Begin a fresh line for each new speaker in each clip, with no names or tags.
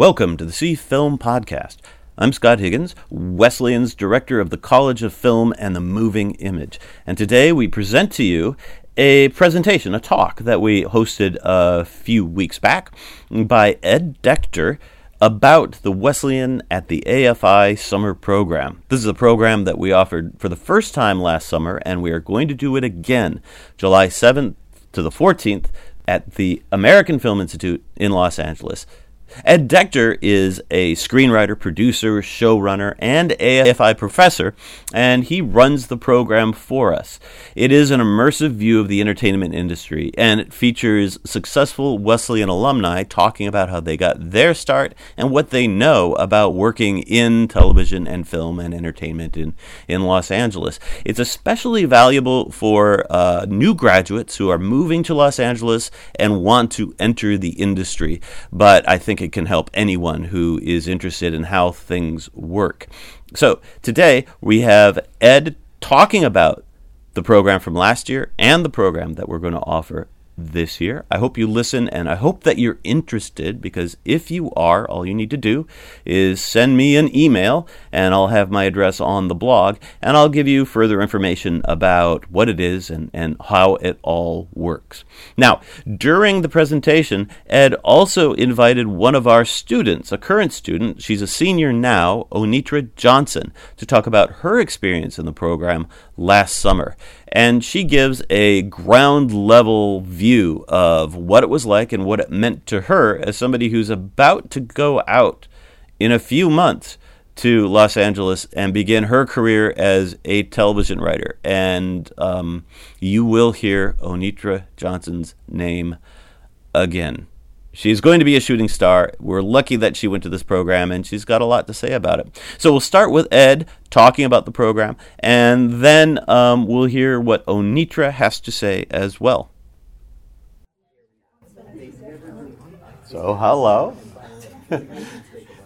Welcome to the CFILM Podcast. I'm Scott Higgins, Wesleyan's director of the College of Film and the Moving Image. And today we present to you a presentation, a talk that we hosted a few weeks back by Ed Decter about the Wesleyan at the AFI summer program. This is a program that we offered for the first time last summer, and we are going to do it again July 7th to the 14th at the American Film Institute in Los Angeles. Ed Decter is a screenwriter, producer, showrunner, and AFI professor, and he runs the program for us. It is an immersive view of the entertainment industry, and it features successful Wesleyan alumni talking about how they got their start and what they know about working in television and film and entertainment in, in Los Angeles. It's especially valuable for uh, new graduates who are moving to Los Angeles and want to enter the industry, but I think it can help anyone who is interested in how things work. So today we have Ed talking about the program from last year and the program that we're going to offer this year. I hope you listen and I hope that you're interested because if you are, all you need to do is send me an email and I'll have my address on the blog and I'll give you further information about what it is and, and how it all works. Now, during the presentation, Ed also invited one of our students, a current student, she's a senior now, Onitra Johnson, to talk about her experience in the program last summer and she gives a ground level view of what it was like and what it meant to her as somebody who's about to go out in a few months to Los Angeles and begin her career as a television writer. And um, you will hear Onitra Johnson's name again. She's going to be a shooting star. We're lucky that she went to this program and she's got a lot to say about it. So we'll start with Ed talking about the program and then um, we'll hear what Onitra has to say as well. So, hello.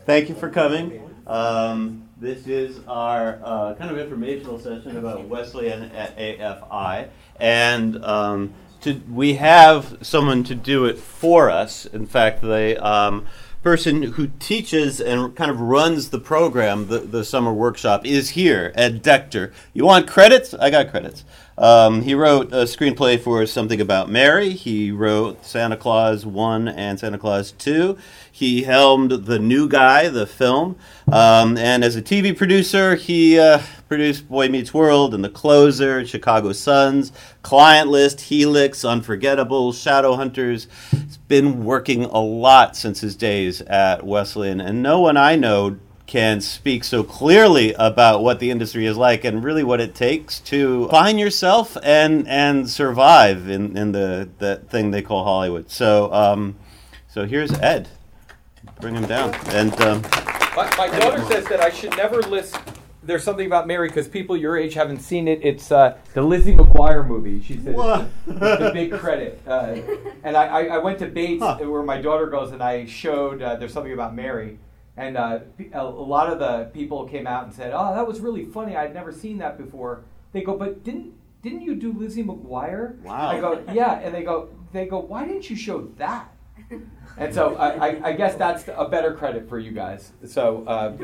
Thank you for coming. Um, this is our uh, kind of informational session about Wesleyan at AFI. And um, to we have someone to do it for us. In fact, the um, person who teaches and kind of runs the program, the, the summer workshop, is here Ed Decter. You want credits? I got credits. Um, he wrote a screenplay for Something About Mary. He wrote Santa Clause 1 and Santa Clause 2. He helmed The New Guy, the film. Um, and as a TV producer, he uh, produced Boy Meets World and The Closer, Chicago Sons, Client List, Helix, Unforgettable, Shadowhunters. He's been working a lot since his days at Wesleyan, and no one I know can speak so clearly about what the industry is like and really what it takes to find yourself and and survive in, in the that thing they call Hollywood. So um, so here's Ed. Bring him down. And um,
my, my daughter says that I should never list there's something about Mary because people your age haven't seen it. It's uh, the Lizzie McGuire movie. She says it's, it's the big credit. Uh, and I, I, I, went to Bates huh. where my daughter goes, and I showed uh, there's something about Mary, and uh, a lot of the people came out and said, "Oh, that was really funny. I'd never seen that before." They go, "But didn't didn't you do Lizzie McGuire?"
Wow.
I go, "Yeah," and they go, "They go, why didn't you show that?" And so I, I, I, guess that's a better credit for you guys. So, uh,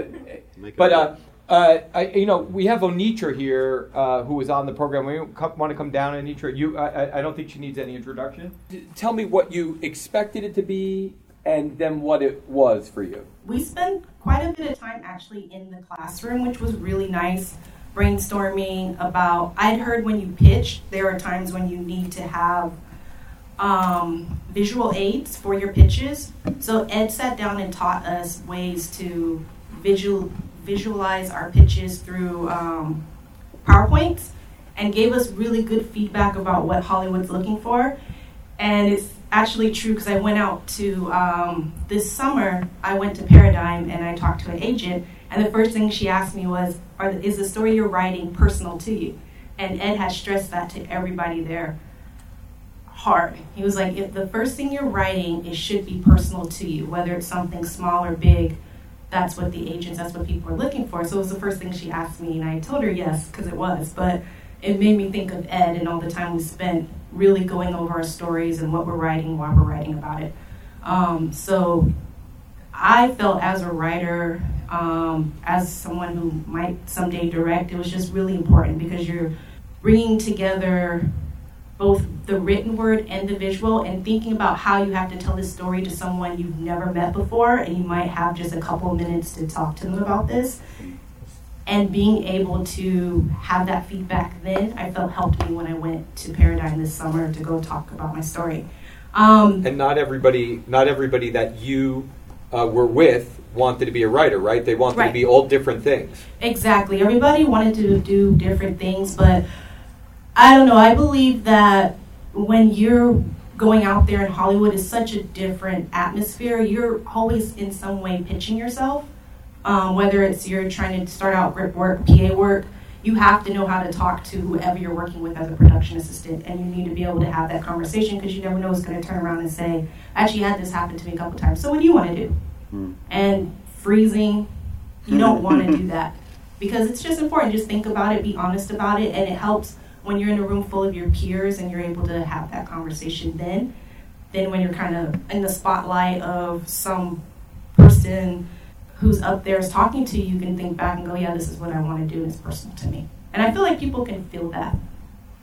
but uh, uh, I, you know, we have Onitra here, uh, who was on the program. We want to come down, Onitra. You, I, I don't think she needs any introduction. Tell me what you expected it to be, and then what it was for you.
We spent quite a bit of time actually in the classroom, which was really nice. Brainstorming about. I'd heard when you pitch, there are times when you need to have um, visual aids for your pitches. So Ed sat down and taught us ways to visual visualize our pitches through um, PowerPoints and gave us really good feedback about what Hollywood's looking for. And it's actually true because I went out to um, this summer, I went to Paradigm and I talked to an agent. And the first thing she asked me was, the, Is the story you're writing personal to you? And Ed has stressed that to everybody there hard. He was like, If the first thing you're writing, it should be personal to you, whether it's something small or big that's what the agents, that's what people are looking for. So it was the first thing she asked me, and I told her yes, because it was. But it made me think of Ed and all the time we spent really going over our stories and what we're writing, why we're writing about it. Um, so I felt as a writer, um, as someone who might someday direct, it was just really important because you're bringing together both the written word and the visual and thinking about how you have to tell this story to someone you've never met before and you might have just a couple minutes to talk to them about this and being able to have that feedback then i felt helped me when i went to paradigm this summer to go talk about my story um,
and not everybody not everybody that you uh, were with wanted to be a writer right they wanted
Right.
to be all different things
Exactly. Everybody wanted to do different things, but I don't know. I believe that when you're going out there in Hollywood is such a different atmosphere. You're always in some way pitching yourself. Um, whether it's you're trying to start out grip work, PA work, you have to know how to talk to whoever you're working with as a production assistant, and you need to be able to have that conversation because you never know who's going to turn around and say, "I actually had this happen to me a couple times. So what do you want to do?"
Hmm.
And freezing, you don't want to do that because it's just important. Just think about it, be honest about it, and it helps when you're in a room full of your peers and you're able to have that conversation then. Then when you're kind of in the spotlight of some person who's up there is talking to you, can think back and go, yeah, this is what I want to do, and it's personal to me. And I feel like people can feel that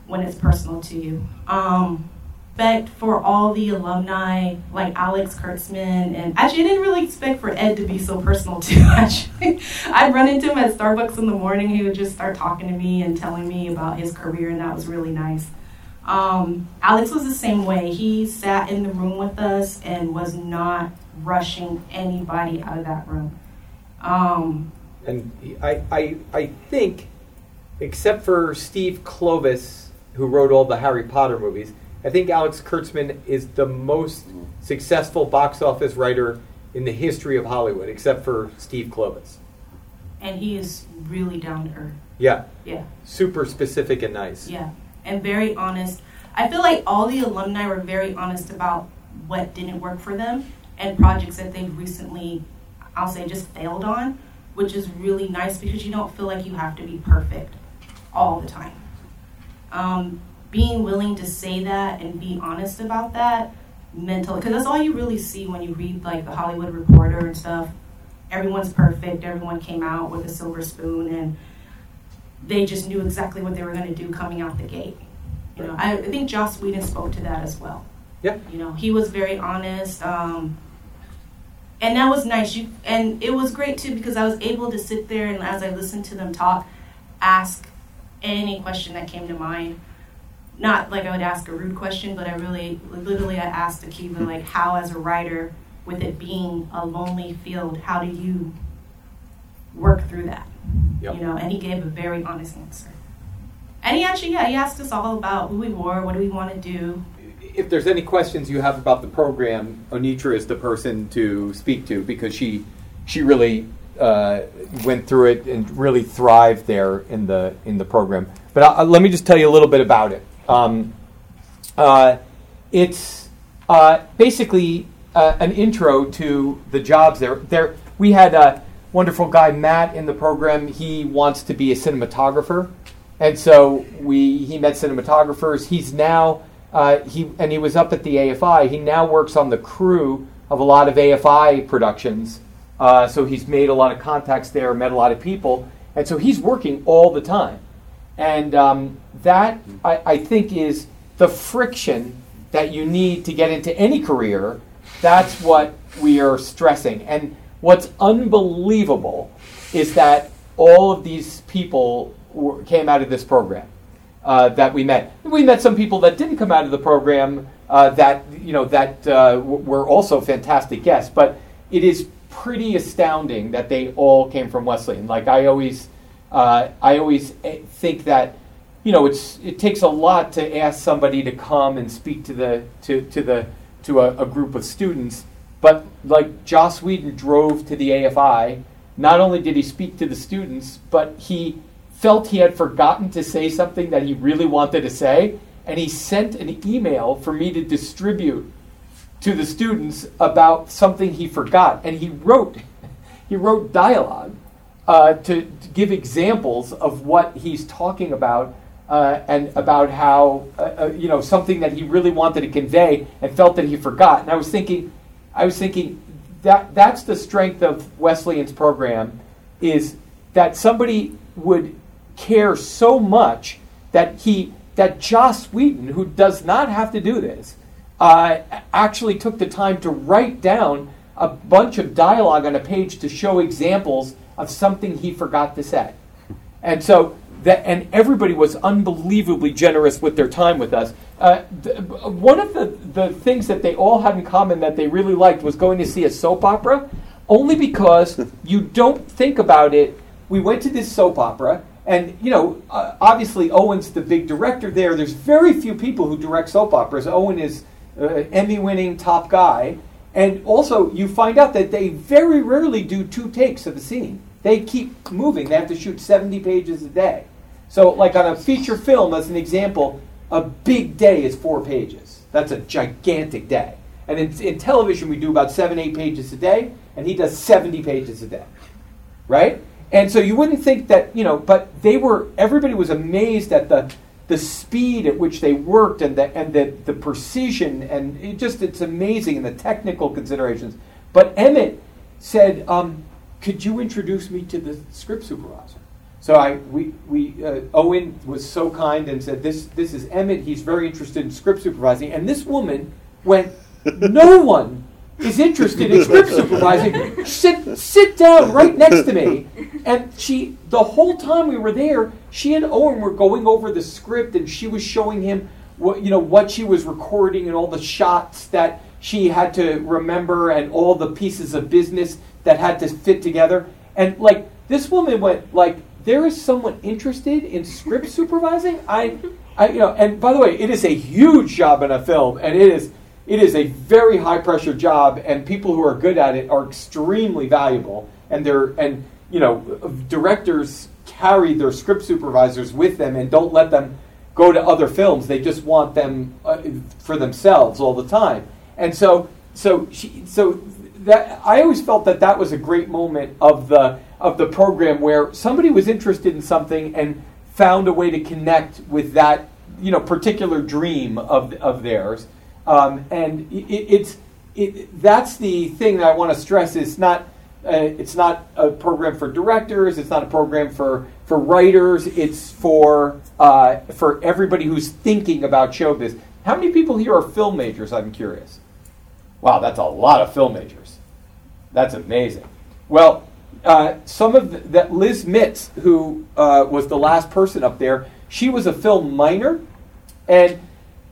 when it's personal to you. Um, respect for all the alumni like Alex Kurtzman and actually I didn't really expect for Ed to be so personal too actually I'd run into him at Starbucks in the morning he would just start talking to me and telling me about his career and that was really nice um, Alex was the same way he sat in the room with us and was not rushing anybody out of that room um,
and I, I, I think, except for Steve Kloves, who wrote all the Harry Potter movies, I think Alex Kurtzman is the most successful box office writer in the history of Hollywood, except for Steve Kloves.
and he is really down to earth
Yeah,
yeah
super specific and nice.
Yeah, and very honest. I feel like all the alumni were very honest about what didn't work for them and projects that they've recently, I'll say, just failed on, which is really nice because you don't feel like you have to be perfect all the time. Um, being willing to say that and be honest about that mentally, because that's all you really see when you read like the Hollywood Reporter and stuff. Everyone's perfect. Everyone came out with a silver spoon and they just knew exactly what they were going to do coming out the gate. You know, I, I think Joss Whedon spoke to that as well.
Yeah.
You know, he was very honest, um, and that was nice. You and it was great too because I was able to sit there and as I listened to them talk, ask any question that came to mind. Not like I would ask a rude question, but I really, literally, I asked Akiva like, how as a writer, with it being a lonely field, how do you work through that?
Yep.
You know, and he gave a very honest answer. And he actually, yeah, he asked us all about who we were, what do we want to do.
If there's any questions you have about the program, Onitra is the person to speak to because she she really uh, went through it and really thrived there in the in the program. But uh, let me just tell you a little bit about it. Um, uh, it's uh, basically uh, an intro to the jobs there. There we had a wonderful guy Matt in the program. He wants to be a cinematographer, and so we he met cinematographers. He's now uh, he and he was up at the AFI. He now works on the crew of a lot of AFI productions. Uh, so he's made a lot of contacts there, met a lot of people, and so he's working all the time. And um, that, I, I think, is the friction that you need to get into any career. That's what we are stressing. And what's unbelievable is that all of these people came out of this program uh, that we met. We met some people that didn't come out of the program uh, that you know that uh, were also fantastic guests. But it is pretty astounding that they all came from Wesleyan. Like I always, uh, I always eh, think that you know it's it takes a lot to ask somebody to come and speak to the to to the to a, a group of students. But like Joss Whedon drove to the AFI. Not only did he speak to the students, but he felt he had forgotten to say something that he really wanted to say, and he sent an email for me to distribute to the students about something he forgot, and he wrote he wrote dialogue uh, to, to give examples of what he's talking about. Uh, and about how uh, uh, you know something that he really wanted to convey and felt that he forgot. And I was thinking, I was thinking, that that's the strength of Wesleyan's program is that somebody would care so much that he that Joss Whedon, who does not have to do this, uh, actually took the time to write down a bunch of dialogue on a page to show examples of something he forgot to say. And so that, and everybody was unbelievably generous with their time with us. Uh, th- one of the, the things that they all had in common that they really liked was going to see a soap opera, only because you don't think about it. We went to this soap opera, and you know, uh, obviously Owen's the big director there. There's very few people who direct soap operas. Owen is uh, Emmy-winning top guy, and also you find out that they very rarely do two takes of a scene. They keep moving. They have to shoot 70 pages a day. So, like on a feature film, as an example, a big day is four pages. That's a gigantic day. And in, in television, we do about seven, eight pages a day, and he does 70 pages a day. Right? And so you wouldn't think that, you know, but they were, everybody was amazed at the, the speed at which they worked and the, and the, the precision, and it just, it's amazing, and the technical considerations. But Emmett said, um, Could you introduce me to the script supervisor? So I, we, we, uh, Owen was so kind and said, this, this is Emmett. He's very interested in script supervising. And this woman went, no one is interested in script supervising. Sit, sit down right next to me. And she, the whole time we were there, she and Owen were going over the script, and she was showing him what you know what she was recording and all the shots that she had to remember and all the pieces of business that had to fit together. And like this woman went like there is someone interested in script supervising, I, I, you know, and by the way, it is a huge job in a film, and it is, it is a very high pressure job, and people who are good at it are extremely valuable, and they're, and you know, directors carry their script supervisors with them and don't let them go to other films. They just want them uh, for themselves all the time, and so, so she, so that I always felt that that was a great moment of the of the program where somebody was interested in something and found a way to connect with that you know particular dream of, of theirs um, and it, it's it, that's the thing that I want to stress is not uh, it's not a program for directors it's not a program for for writers it's for uh, for everybody who's thinking about showbiz. How many people here are film majors I'm curious? Wow that's a lot of film majors. That's amazing. Well uh, some of the, that Liz Mitz, who uh, was the last person up there, she was a film minor, and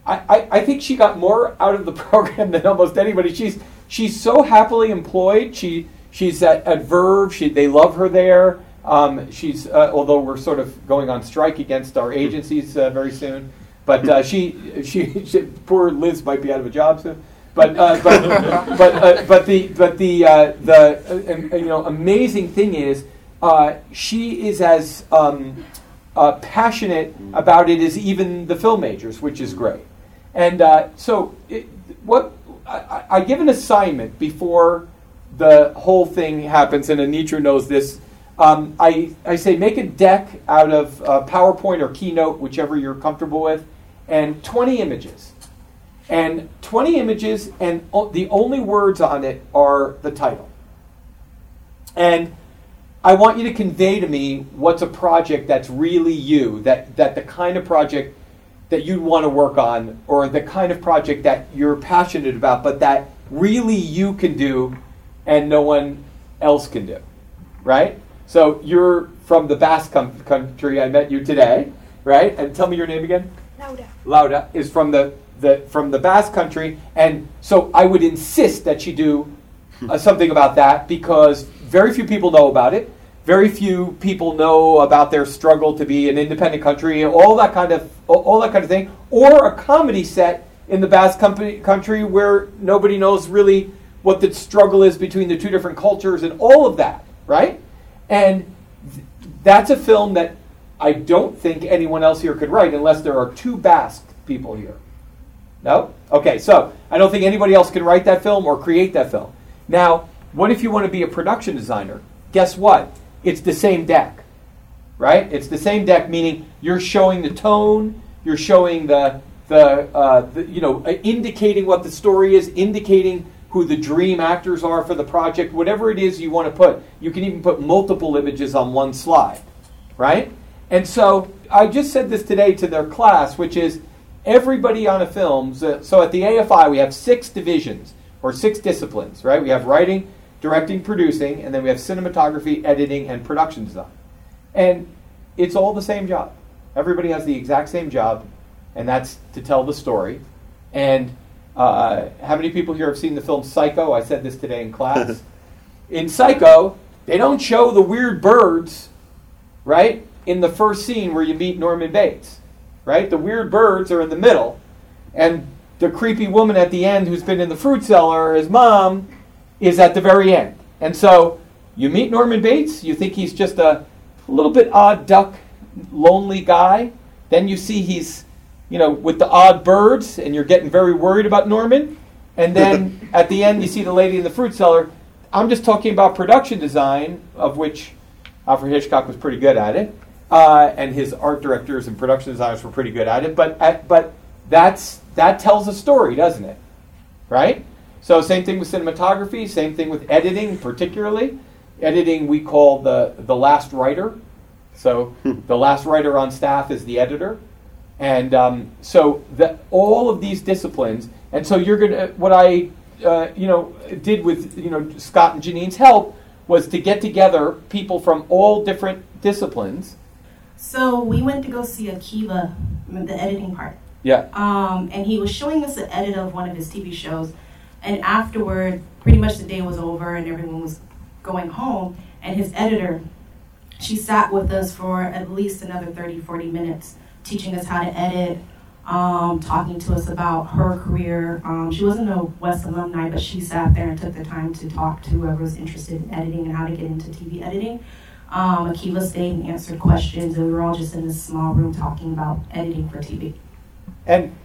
I, I, I, think she got more out of the program than almost anybody. She's she's so happily employed. She she's at, at Verve. She they love her there. Um, she's uh, although we're sort of going on strike against our agencies uh, very soon, but uh, she, she, she poor Liz might be out of a job soon. But uh, but but uh, but the but the uh, the uh, you know amazing thing is uh, she is as um, uh, passionate about it as even the film majors, which is great. And so it, what I, I, give an assignment before the whole thing happens, and Onitra knows this. Um, I, I say make a deck out of PowerPoint or Keynote, whichever you're comfortable with, and 20 images and 20 images, and the only words on it are the title. And I want you to convey to me what's a project that's really you, that, that the kind of project that you'd want to work on, or the kind of project that you're passionate about, but that really you can do and no one else can do. Right? So you're from the Basque country. I met you today, right? And tell me your name again.
Lauda.
Lauda is from the the, from the Basque Country, and so I would insist that you do uh, something about that because very few people know about it. Very few people know about their struggle to be an independent country, all that kind of all that kind of thing, or a comedy set in the Basque country where nobody knows really what the struggle is between the two different cultures and all of that, right? And th- that's a film that I don't think anyone else here could write unless there are two Basque people here. No? Okay, so I don't think anybody else can write that film or create that film. Now, what if you want to be a production designer? Guess what? It's the same deck, right? It's the same deck, meaning you're showing the tone, you're showing the, the, uh, the you know, uh, indicating what the story is, indicating who the dream actors are for the project, whatever it is you want to put. You can even put multiple images on one slide, right? And so I just said this today to their class, which is everybody on a film. So, so at the AFI, we have six divisions or six disciplines, right? We have writing, directing, producing, and then we have cinematography, editing, and production design. And it's all the same job. Everybody has the exact same job, and that's to tell the story. And uh, how many people here have seen the film Psycho? I said this today in class. in Psycho, they don't show the weird birds, right? In the first scene where you meet Norman Bates, right? The weird birds are in the middle, and the creepy woman at the end who's been in the fruit cellar, his mom, is at the very end. And so you meet Norman Bates, you think he's just a little bit odd duck, lonely guy. Then you see he's you know, with the odd birds, and you're getting very worried about Norman. And then at the end, you see the lady in the fruit cellar. I'm just talking about production design, of which Alfred Hitchcock was pretty good at it, uh, and his art directors and production designers were pretty good at it. But at, but that's that tells a story, doesn't it? Right. So same thing with cinematography. Same thing with editing, particularly editing. We call the the last writer. So the last writer on staff is the editor. And um, so the, all of these disciplines, and so you're gonna what I uh, you know did with you know Scott and Janine's help was to get together people from all different disciplines.
So we went to go see Akiva, the editing part.
Yeah.
Um, and he was showing us an edit of one of his TV shows, and afterward, pretty much the day was over and everyone was going home, and his editor, she sat with us for at least another 30, 40 minutes teaching us how to edit, um, talking to us about her career. Um, she wasn't a West alumni, but she sat there and took the time to talk to whoever was interested in editing and how to get into TV editing. Um, Akiva stayed and answered questions, and we were all just in this small room talking about editing for TV.
And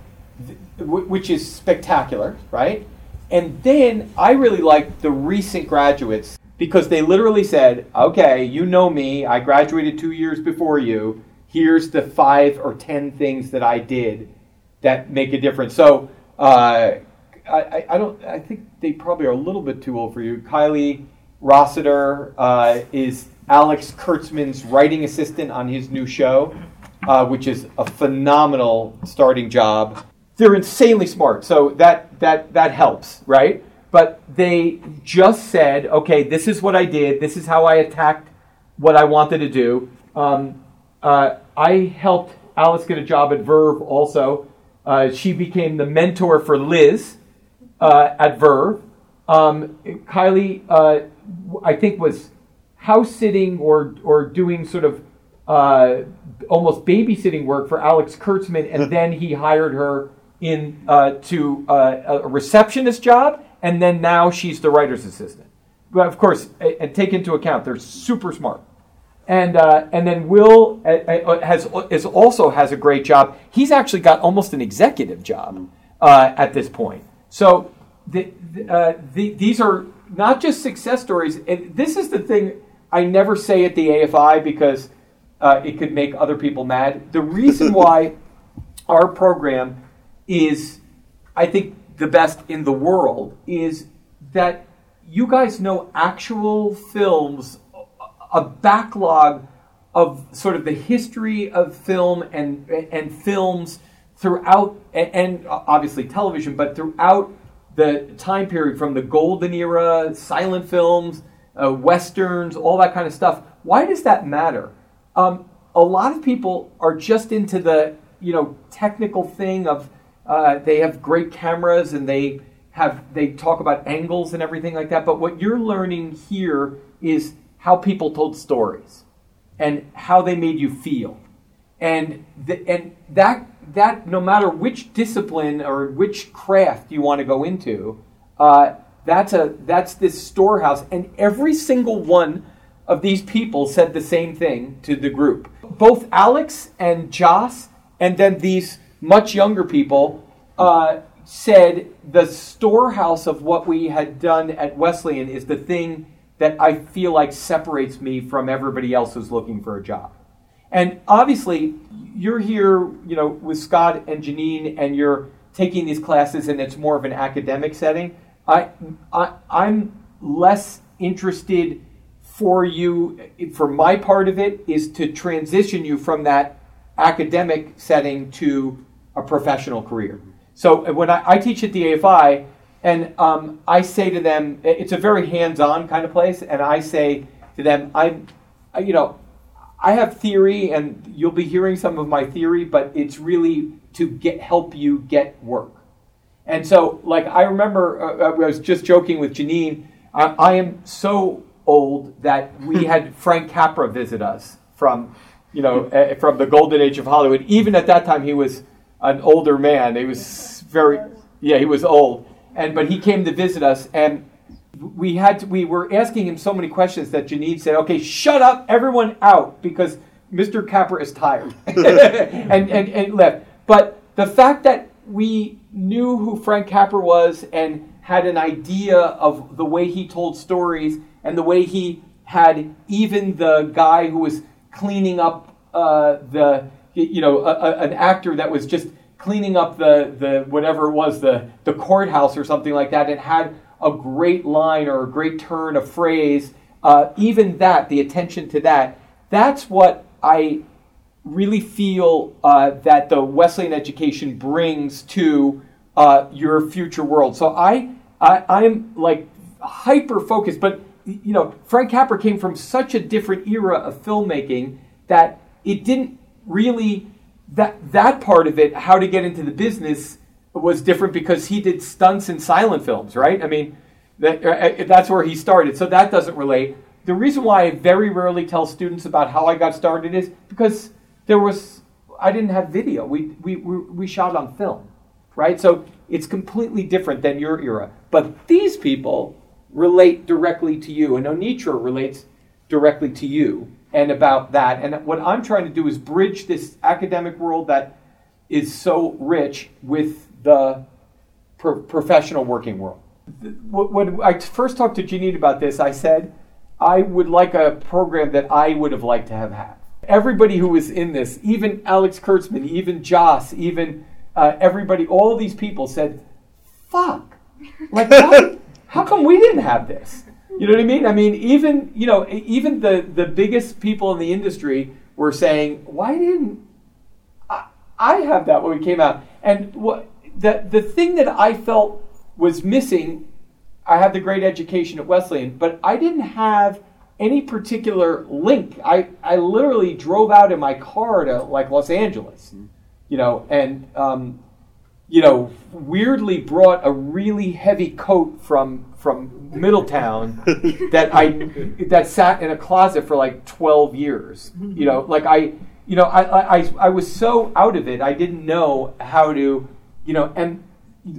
th- which is spectacular, right? And then I really like the recent graduates because they literally said, "Okay, you know me. I graduated two years before you here's the five or ten things that I did that make a difference. So uh, I, I, don't. I think they probably are a little bit too old for you. Kylie Rossiter uh, is Alex Kurtzman's writing assistant on his new show, uh, which is a phenomenal starting job. They're insanely smart, so that that that helps, right? But they just said, okay, this is what I did. This is how I attacked what I wanted to do. Um, uh, I helped Alice get a job at Verve also. Uh, she became the mentor for Liz uh, at Verve. Um, Kylie, uh, I think, was house sitting or, or doing sort of uh, almost babysitting work for Alex Kurtzman, and then he hired her in uh, to a receptionist job, and then now she's the writer's assistant. But of course, and take into account they're super smart and uh, and then Will uh, uh, has is also has a great job. He's actually got almost an executive job uh, at this point. So the, uh, the, these are not just success stories. And this is the thing I never say at the AFI because uh, it could make other people mad. The reason why our program is, I think, the best in the world is that you guys know actual films a backlog of sort of the history of film and and films throughout and obviously television, but throughout the time period from the golden era, silent films, uh, westerns, all that kind of stuff. Why does that matter? Um, a lot of people are just into the you know technical thing of uh, they have great cameras and they have they talk about angles and everything like that. But what you're learning here is how people told stories and how they made you feel. And, the, and that, that, no matter which discipline or which craft you want to go into, uh, that's, a, that's this storehouse. And every single one of these people said the same thing to the group. Both Alex and Joss, and then these much younger people, uh, said the storehouse of what we had done at Wesleyan is the thing that I feel like separates me from everybody else who's looking for a job. And obviously, you're here, you know, with Scott and Janine, and you're taking these classes, and it's more of an academic setting. I, I I'm less interested for you for my part of it is to transition you from that academic setting to a professional career. So when I, I teach at the AFI, and um, I say to them, it's a very hands-on kind of place, and I say to them, I'm, you know, I have theory, and you'll be hearing some of my theory, but it's really to get help you get work. And so, like I remember, uh, uh I was just joking with Janine. I, I am so old that we had Frank Capra visit us from, you know, uh, from the golden age of Hollywood. Even at that time, he was an older man. He was very, yeah, he was old. And but he came to visit us, and we had to, we were asking him so many questions that Janine said, "Okay, shut up, everyone out," because Mr. Capra is tired, and, and and left. But the fact that we knew who Frank Capra was and had an idea of the way he told stories and the way he had even the guy who was cleaning up uh, the you know a, a, an actor that was just cleaning up the the whatever it was the the courthouse or something like that and had a great line or a great turn a phrase uh, even that the attention to that that's what I really feel uh, that the Wesleyan education brings to uh, your future world. So I, I, I'm like hyper focused, but you know, Frank Capra came from such a different era of filmmaking that it didn't really that that part of it, how to get into the business, was different because he did stunts in silent films, right? I mean, that, uh, that's where he started. So that doesn't relate. The reason why I very rarely tell students about how I got started is because there was I didn't have video. We we we, we shot on film, right? So it's completely different than your era. But these people relate directly to you, and Onitra relates directly to you and about that. And what I'm trying to do is bridge this academic world that is so rich with the pro- professional working world. When I first talked to Janine about this, I said I would like a program that I would have liked to have had everybody who was in this, even Alex Kurtzman, even Joss, even uh, everybody, all these people said, fuck. Like, how, how come we didn't have this? You know what I mean? I mean, even, you know, even the, the biggest people in the industry were saying, why didn't I, I have that when we came out? And what, the, the thing that I felt was missing, I had the great education at Wesleyan, but I didn't have any particular link. I, I literally drove out in my car to like Los Angeles, you know, and um, you know, weirdly brought a really heavy coat from from Middletown that I that sat in a closet for like twelve years. You know, like I you know I, I I was so out of it. I didn't know how to you know, and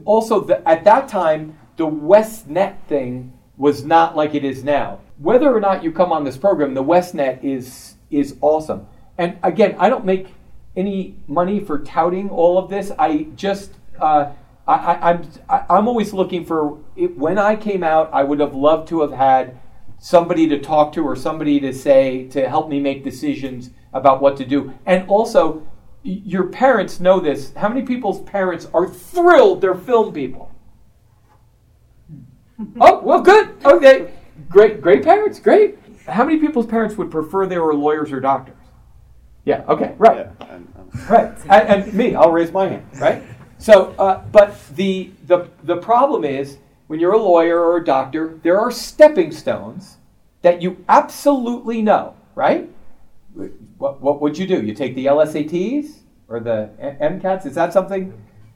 also the, at that time the WesNet thing was not like it is now whether or not you come on this program, the WesNet is is awesome. And again, I don't make any money for touting all of this. I just uh, I, am I'm, I'm always looking for it, when I came out. I would have loved to have had somebody to talk to or somebody to say to help me make decisions about what to do. And also, your parents know this. How many people's parents are thrilled they're film people? oh, well, good. Okay. Great, great parents, great. How many people's parents would prefer they were lawyers or doctors? Yeah, okay, right. Yeah, um, right. And, and, me, I'll raise my hand, right? So, uh, but the, the, the problem is when you're a lawyer or a doctor, there are stepping stones that you absolutely know, right? What, what would you do? You take the LSATs or the MCATs? Is that something?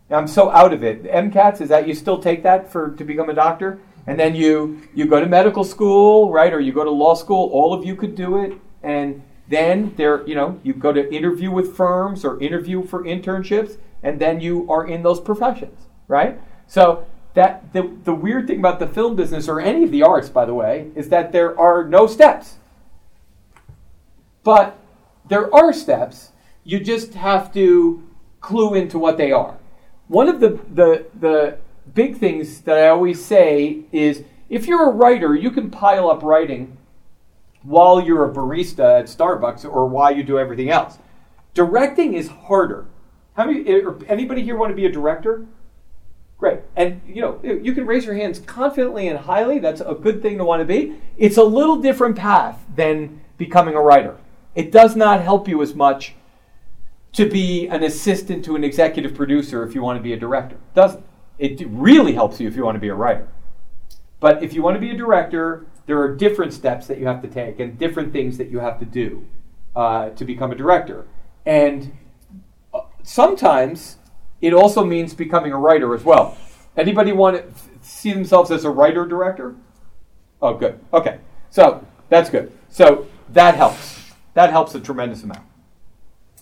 I'm so out of it. MCATs, is that you still take that for to become a doctor? and then you you go to medical school, right, or you go to law school. All of you could do it, and then there, you know, you go to interview with firms or interview for internships, and then you are in those professions, right? So that the the weird thing about the film business or any of the arts, by the way, is that there are no steps, but there are steps. You just have to clue into what they are. One of the the the big things that I always say is if you're a writer, you can pile up writing while you're a barista at Starbucks or while you do everything else. Directing is harder. How many, anybody here want to be a director? Great. and you know you can raise your hands confidently and highly. That's a good thing to want to be. It's a little different path than becoming a writer. It does not help you as much to be an assistant to an executive producer if you want to be a director. It doesn't. It really helps you if you want to be a writer. But if you want to be a director, there are different steps that you have to take and different things that you have to do uh, to become a director. And sometimes it also means becoming a writer as well. Anybody want to see themselves as a writer director? Oh, good. Okay. So that's good. So that helps. That helps a tremendous amount.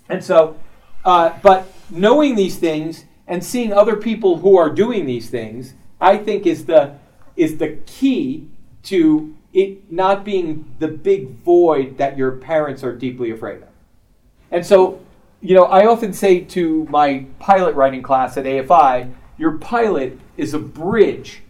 And so, uh, but knowing these things and seeing other people who are doing these things, I think is the is the key to it not being the big void that your parents are deeply afraid of. And so, you know, I often say to my pilot writing class at AFI, your pilot is a bridge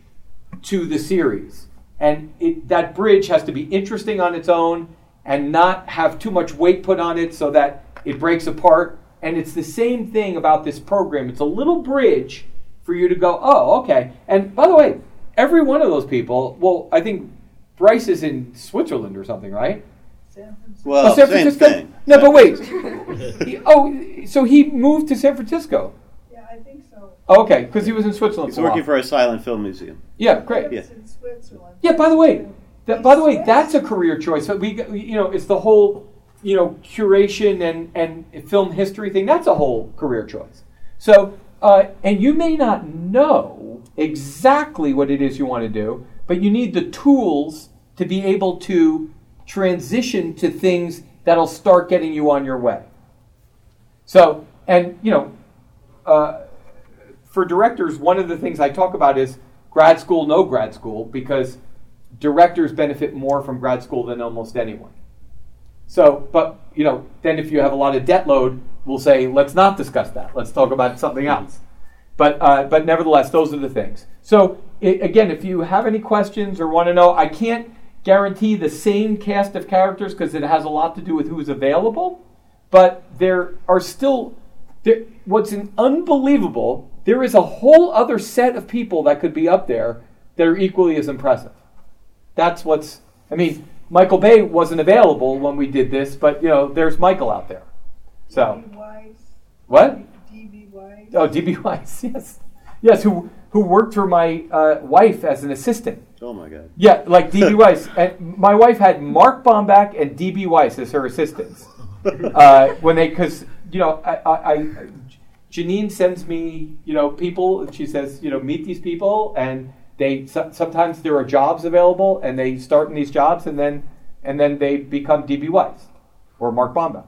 to the series. And it, that bridge has to be interesting on its own and not have too much weight put on it so that it breaks apart. And it's the same thing about this program. It's a little bridge for you to go, oh, okay. And by the way, every one of those people, well, I think Bryce is in Switzerland or something, right?
San Well,
oh, San Francisco. Thing.
No, but wait. he, oh, so he moved to San Francisco.
Yeah, I think so.
Oh, okay, because he was in Switzerland.
He's working for a silent film museum.
Yeah, great.
Yeah. in Switzerland.
Yeah. By the way, that, by the way, that's a career choice. But we, you know, it's the whole, you know, curation and and film history thing. That's a whole career choice. So, uh, and you may not know exactly what it is you want to do, but you need the tools to be able to transition to things that'll start getting you on your way. So, and you know, uh, for directors, one of the things I talk about is grad school, no grad school, because directors benefit more from grad school than almost anyone. So, but you know, then if you have a lot of debt load, we'll say let's not discuss that. Let's talk about something else. But uh, but nevertheless, those are the things. So it, again, if you have any questions or want to know, I can't guarantee the same cast of characters because it has a lot to do with who's available. But there are still there, what's unbelievable. There is a whole other set of people that could be up there that are equally as impressive. That's what's. I mean, Michael Bay wasn't available when we did this, but you know, there's Michael out there. So. What?
DB Weiss.
Oh, DB Weiss. Yes, yes. Who who worked for my uh, wife as an assistant.
Oh my God.
Yeah, like DB Weiss. And my wife had Mark Bomback and DB Weiss as her assistants uh, when they because you know I, I, I, Janine sends me you know people. She says you know meet these people and they so, sometimes there are jobs available and they start in these jobs and then and then they become DB Weiss or Mark Bomback.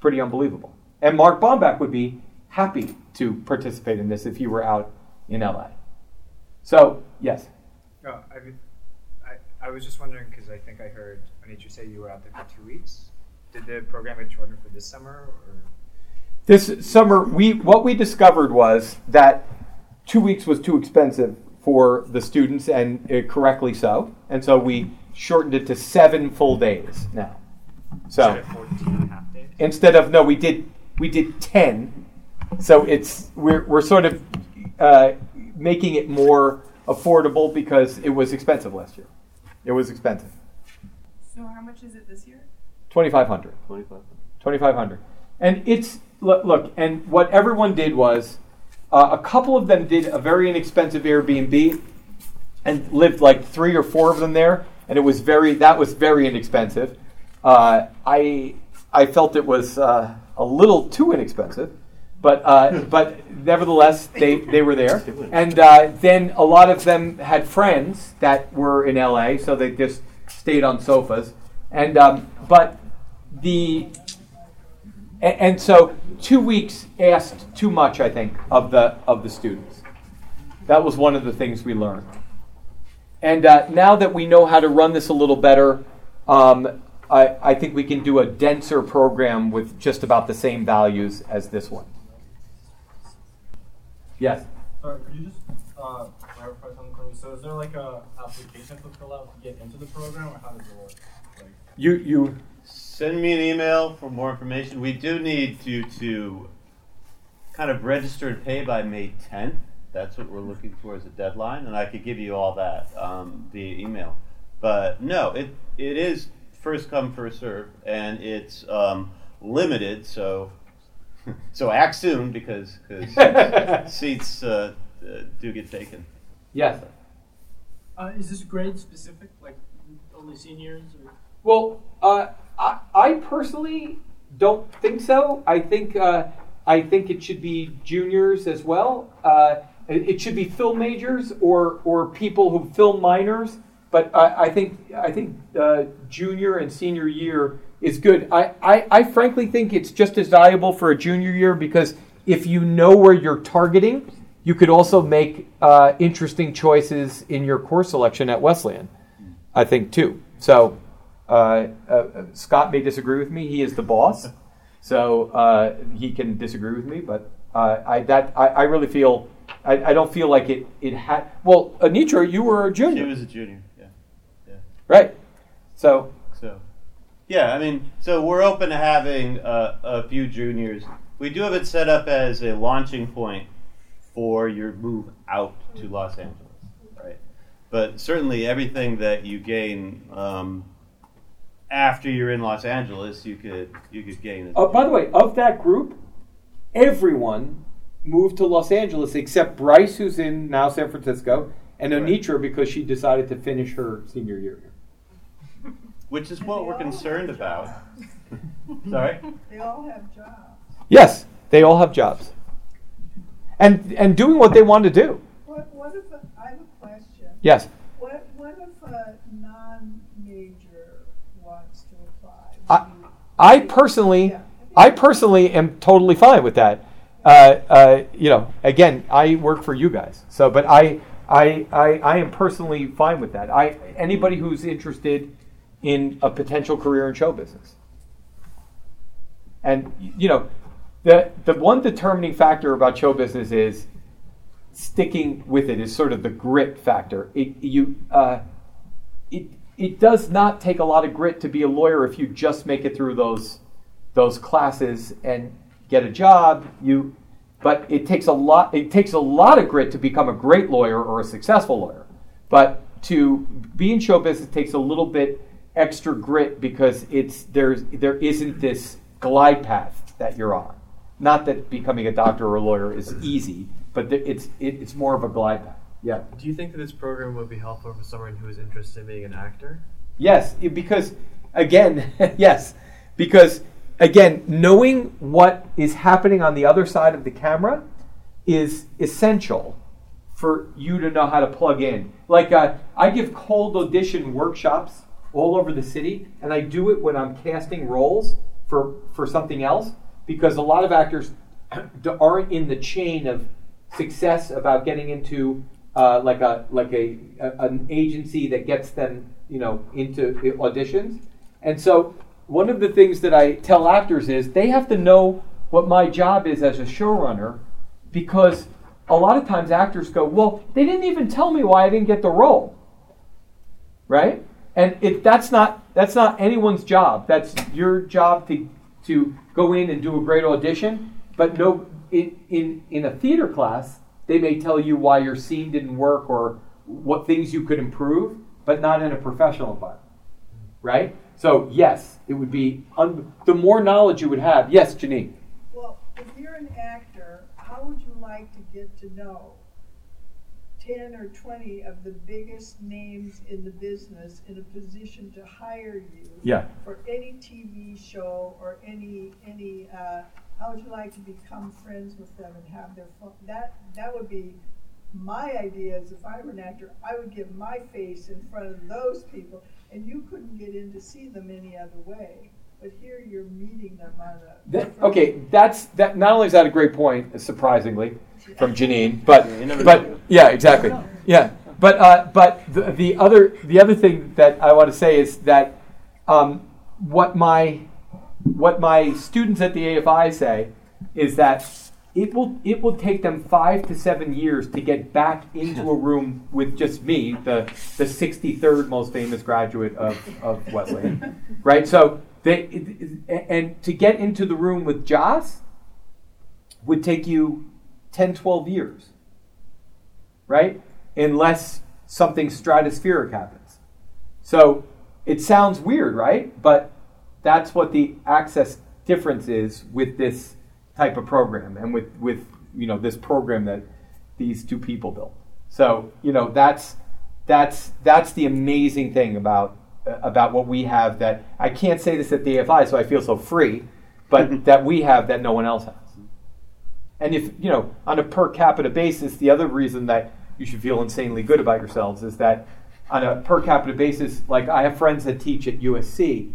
Pretty unbelievable. And Mark Bomback would be happy to participate in this if he were out in LA. So, yes.
Oh, I, mean, I, I was just wondering because I think I heard Onitra say you were out there for two weeks. Did the program get shortened for this summer? Or?
This summer, we what we discovered was that two weeks was too expensive for the students, and uh, correctly so. And so we shortened it to seven full days now.
So instead of 14 and a half days?
Instead of no, we did we did ten. So it's we're we're sort of uh, making it more affordable because it was expensive last year. It was expensive.
So how much is it this year?
Twenty five hundred. Twenty five hundred. And it's look, look, and what everyone did was uh, a couple of them did a very inexpensive Airbnb and lived like three or four of them there, and it was very that was very inexpensive. Uh, I I felt it was uh, a little too inexpensive, but uh, but nevertheless they, they were there, and uh, then a lot of them had friends that were in LA, so they just stayed on sofas, and um, but the and, and so two weeks asked too much, I think, of the of the students. That was one of the things we learned. And uh, now that we know how to run this a little better, um, I, I think we can do a denser program with just about the same values as this one. Yes.
Sorry, could you just uh, clarify something for me? So, is there like a application to fill out to get into the program, or how does it work? Like,
you you
send me an email for more information. We do need you to kind of register and pay by May 10th. That's what we're looking for as a deadline, and I could give you all that um, via email. But no, it it is first come first serve, and it's um, limited. So so act soon because because seats uh, uh, do get taken.
Yes.
Uh, is this grade specific, like only seniors? Or?
Well, uh, I, I personally don't think so. I think uh, I think it should be juniors as well. Uh, it, it should be film majors or or people who film minors. But I, I think I think uh, junior and senior year is good. I, I, I frankly think it's just as valuable for a junior year because if you know where you're targeting, you could also make uh, interesting choices in your course selection at Wesleyan. I think too. So uh, uh, Scott may disagree with me. He is the boss, so uh, he can disagree with me. But uh, I that I, I really feel I, I don't feel like it it had. Well, Onitra, you were a
She
junior,
was a junior. Yeah. Yeah.
right? So,
yeah, I mean, so we're open to having uh, a few juniors. We do have it set up as a launching point for your move out to Los Angeles, right? But certainly, everything that you gain um, after you're in Los Angeles, you could you could gain.
Uh, by the way, of that group, everyone moved to Los Angeles except Bryce, who's in now San Francisco, and
Right.
Because she decided to finish her senior year. here.
Which is what we're concerned about. Sorry.
They all have jobs.
Yes, they all have jobs, and and doing what they want to do.
What, what if, a- I have a question.
Yes,
What, what if a non-major wants to apply?
I- I personally,
Yeah.
I personally am totally fine with that. Uh, uh, you know, again, I work for you guys, so but I, I, I, I am personally fine with that. I anybody who's interested in a potential career in show business, and you know, the the one determining factor about show business is sticking with it is sort of the grit factor. It you. Uh, it it does not take a lot of grit to be a lawyer if you just make it through those those classes and get a job. You, but it takes a lot. It takes a lot of grit to become a great lawyer or a successful lawyer. But to be in show business takes a little bit extra grit because it's there's there isn't this glide path that you're on. Not that becoming a doctor or a lawyer is easy, but th- it's it, it's more of a glide path. Yeah.
Do you think that this program would be helpful for someone who is interested in being an actor?
Yes, because again, yes, because again, knowing what is happening on the other side of the camera is essential for you to know how to plug in. Like uh, I give cold audition workshops all over the city, and I do it when I'm casting roles for for something else because a lot of actors aren't in the chain of success about getting into uh, like a like a, a an agency that gets them you know into auditions, and so one of the things that I tell actors is they have to know what my job is as a showrunner because a lot of times actors go, well, they didn't even tell me why I didn't get the role, right? And that's not that's not anyone's job. That's your job to to go in and do a great audition. But no, in in in a theater class, they may tell you why your scene didn't work or what things you could improve, but not in a professional environment, right? So yes, it would be un- the more knowledge you would have. Yes, Jeanine.
Well, if you're an actor, how would you like to get to know ten or twenty of the biggest names in the business in a position to hire you
Yeah.
for any TV show or any any? Uh, how would you like to become friends with them and have their phone? That that would be my idea. Is if I were an actor, I would give my face in front of those people, and you couldn't get in to see them any other way. But here you're meeting them on a
That, okay, that's that. Not only is that a great point, surprisingly, from Jeanine, but
Yeah,
but yeah, exactly, yeah. But uh, but the, the other the other thing that I want to say is that um, what my what my students at the AFI say is that it will it will take them five to seven years to get back into a room with just me, the the sixty third most famous graduate of, of Wesleyan, right? So they and to get into the room with Joss would take you 10, 12 years. right? Unless something stratospheric happens. So it sounds weird, right? But that's what the access difference is with this type of program and with, with you know this program that these two people built. So you know that's that's that's the amazing thing about about what we have that I can't say this at the AFI, so I feel so free, but that we have that no one else has. And if you know on a per capita basis, the other reason that you should feel insanely good about yourselves is that on a per capita basis, like I have friends that teach at USC,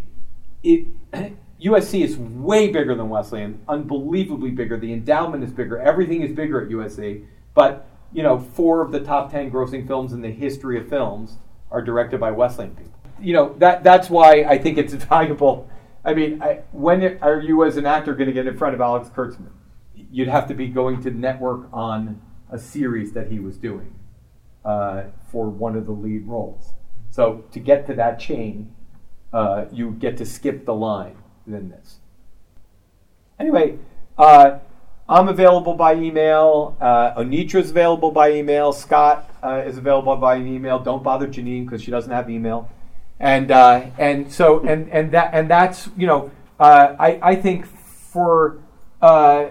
it USC is way bigger than Wesleyan, unbelievably bigger. The endowment is bigger. Everything is bigger at USC. But you know, four of the top ten grossing films in the history of films are directed by Wesleyan people. You know that that's why I think it's valuable. I mean, I, when are you as an actor going to get in front of Alex Kurtzman? You'd have to be going to network on a series that he was doing uh, for one of the lead roles. So to get to that chain, uh, you get to skip the line than this. Anyway, uh, I'm available by email. Uh, is available by email. Scott uh, is available by email. Don't bother Jeanine because she doesn't have email. And uh, and so and and that and that's you know uh, I I think for uh,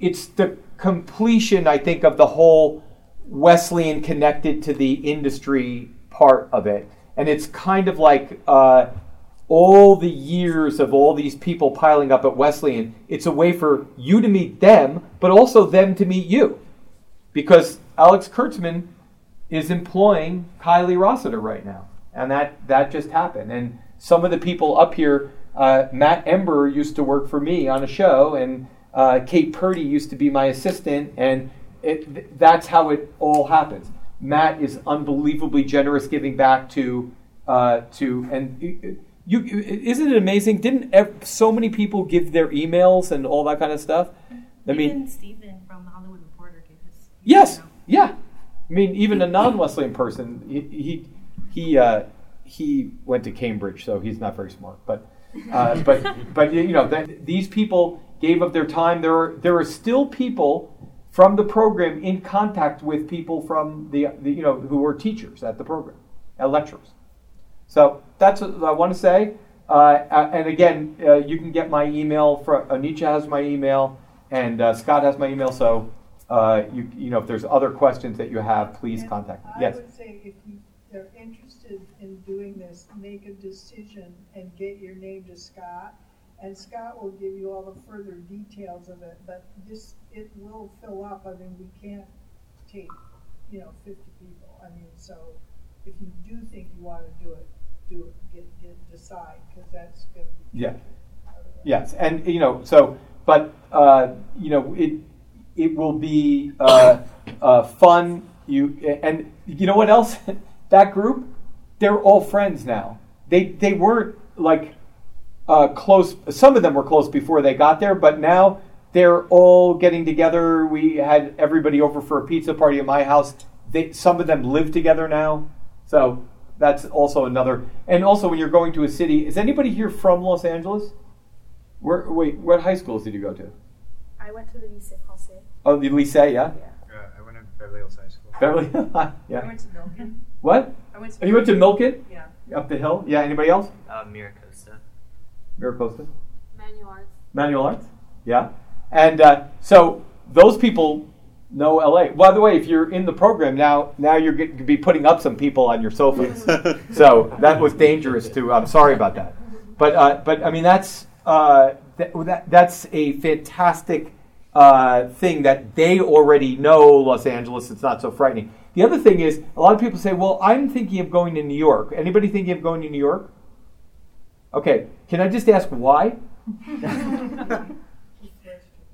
it's the completion I think of the whole Wesleyan connected to the industry part of it, and it's kind of like uh, all the years of all these people piling up at Wesleyan, it's a way for you to meet them, but also them to meet you. Because Alex Kurtzman is employing Kylie Rossiter right now. And that, that just happened. And some of the people up here, uh, Matt Ember used to work for me on a show, and uh, Kate Purdy used to be my assistant, and it, that's how it all happens. Matt is unbelievably generous giving back to, uh, to and you isn't it amazing? Didn't ev- so many people give their emails and all that kind of stuff?
I mean, even Stephen from Hollywood Reporter gave his.
Yes, yeah. I mean, even a non-Wesleyan person, he he he, uh, he went to Cambridge, so he's not very smart. But uh, but but you know, that, these people gave up their time. There are there are still people from the program in contact with people from the, the you know who were teachers at the program, at lecturers. So that's what I want to say. Uh, and again, uh, you can get my email. From, Onitra has my email, and uh, Scott has my email. So uh, you you know if there's other questions that you have, please
And
contact me.
I
Yes.
In doing this, make a decision and get your name to Scott. And Scott will give you all the further details of it, but this, it will fill up. I mean, we can't take, you know, fifty people. I mean, so if you do think you wanna do it, do it, get, get, decide, cause that's gonna be.
Yeah. Yes, and you know, so but uh, you know, it it will be uh, uh, fun. You and you know what else? that group, they're all friends now. They they weren't like uh, close. Some of them were close before they got there, but now they're all getting together. We had everybody over for a pizza party at my house. They, some of them live together now, so that's also another. And also, when you're going to a city, is anybody here from Los Angeles? Where, wait, what high schools did you go to?
I went to the lycée français.
Oh, the lycée, yeah.
Uh, I went to Beverly Hills High School.
Beverly,
I
yeah.
I went to Milken.
What?
I went to.
Oh, you went to Milken
Yeah.
up the hill? Yeah. Anybody else?
Uh, Miracosta.
Miracosta.
Manual arts.
Manual arts. Yeah. And uh, so those people know LA. By the way, if you're in the program now, now you're going to be putting up some people on your sofas. so that was dangerous too. I'm sorry about that. But uh, but I mean that's uh, that, that that's a fantastic uh, thing that they already know Los Angeles. It's not so frightening. The other thing is a lot of people say, "Well, I'm thinking of going to New York." Anybody thinking of going to New York? Okay, can I just ask why?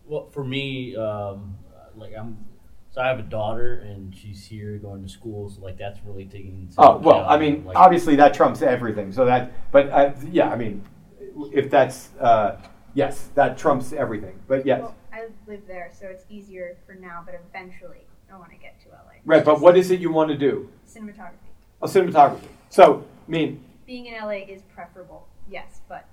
Well, for me, um, like I'm, so I have a daughter and she's here going to school, so like that's really taking. into
Oh well, I mean,
like,
obviously that trumps everything. So that, but uh, yeah, I mean, if that's uh, yes, that trumps everything. But yes,
Well, I live there, so it's easier for now, but eventually I want to get to LA.
right. But what is it you want to do?
Cinematography.
A cinematography. So, I mean,
Being in LA is preferable, yes, but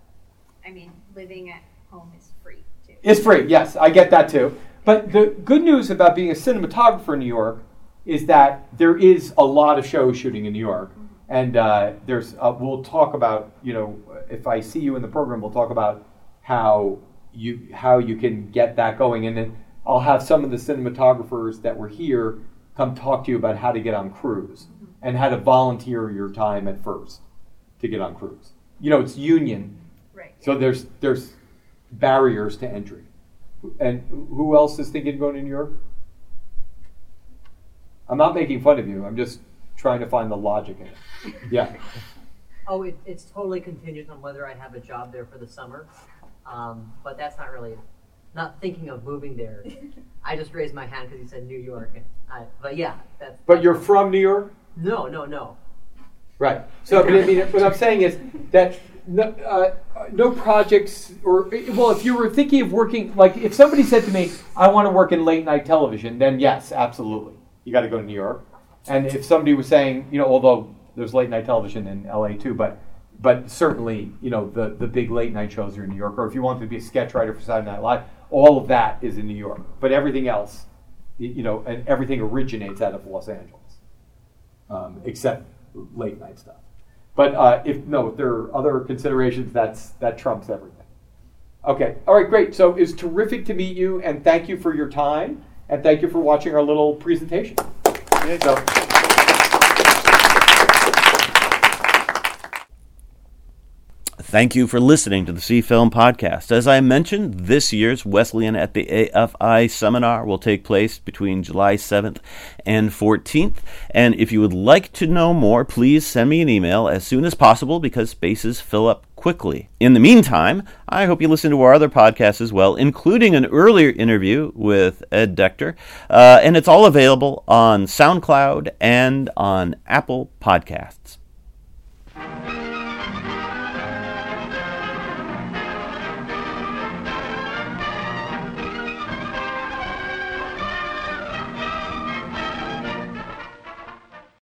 I mean, living at home is free too.
it's free. Yes, I get that too. But the good news about being a cinematographer in New York is that there is a lot of shows shooting in New York, and uh, there's uh, we'll talk about you know if I see you in the program, we'll talk about how you how you can get that going, and then I'll have some of the cinematographers that were here come talk to you about how to get on crews and how to volunteer your time at first to get on crews. You know, it's union,
Right.
so there's there's barriers to entry. And who else is thinking of going to New York? I'm not making fun of you. I'm just trying to find the logic in it. Yeah.
Oh, it, it's totally contingent on whether I have a job there for the summer. Um, but that's not really, not thinking of moving there. I just raised my hand because you said New York. And I, but yeah, that's.
But you're from New York?
No, no, no.
Right. So, but I mean, what I'm saying is that no, uh, no projects, or well, if you were thinking of working, like if somebody said to me, "I want to work in late night television," then yes, absolutely, you got to go to New York. And if somebody was saying, you know, although there's late night television in LA too, but but certainly, you know, the the big late night shows are in New York. Or if you want to be a sketch writer for Saturday Night Live, all of that is in New York. But everything else, you know, and everything originates out of Los Angeles um, except late night stuff. But uh, if no, if there are other considerations, that's that trumps everything. Okay, all right, great. So it's terrific to meet you, and thank you for your time, and thank you for watching our little presentation. So,
Thank you for listening to the CFILM Podcast. As I mentioned, this year's Wesleyan at the AFI seminar will take place between July 7th and 14th. And if you would like to know more, please send me an email as soon as possible because spaces fill up quickly. In the meantime, I hope you listen to our other podcasts as well, including an earlier interview with Ed Decter. Uh, and it's all available on SoundCloud and on Apple Podcasts.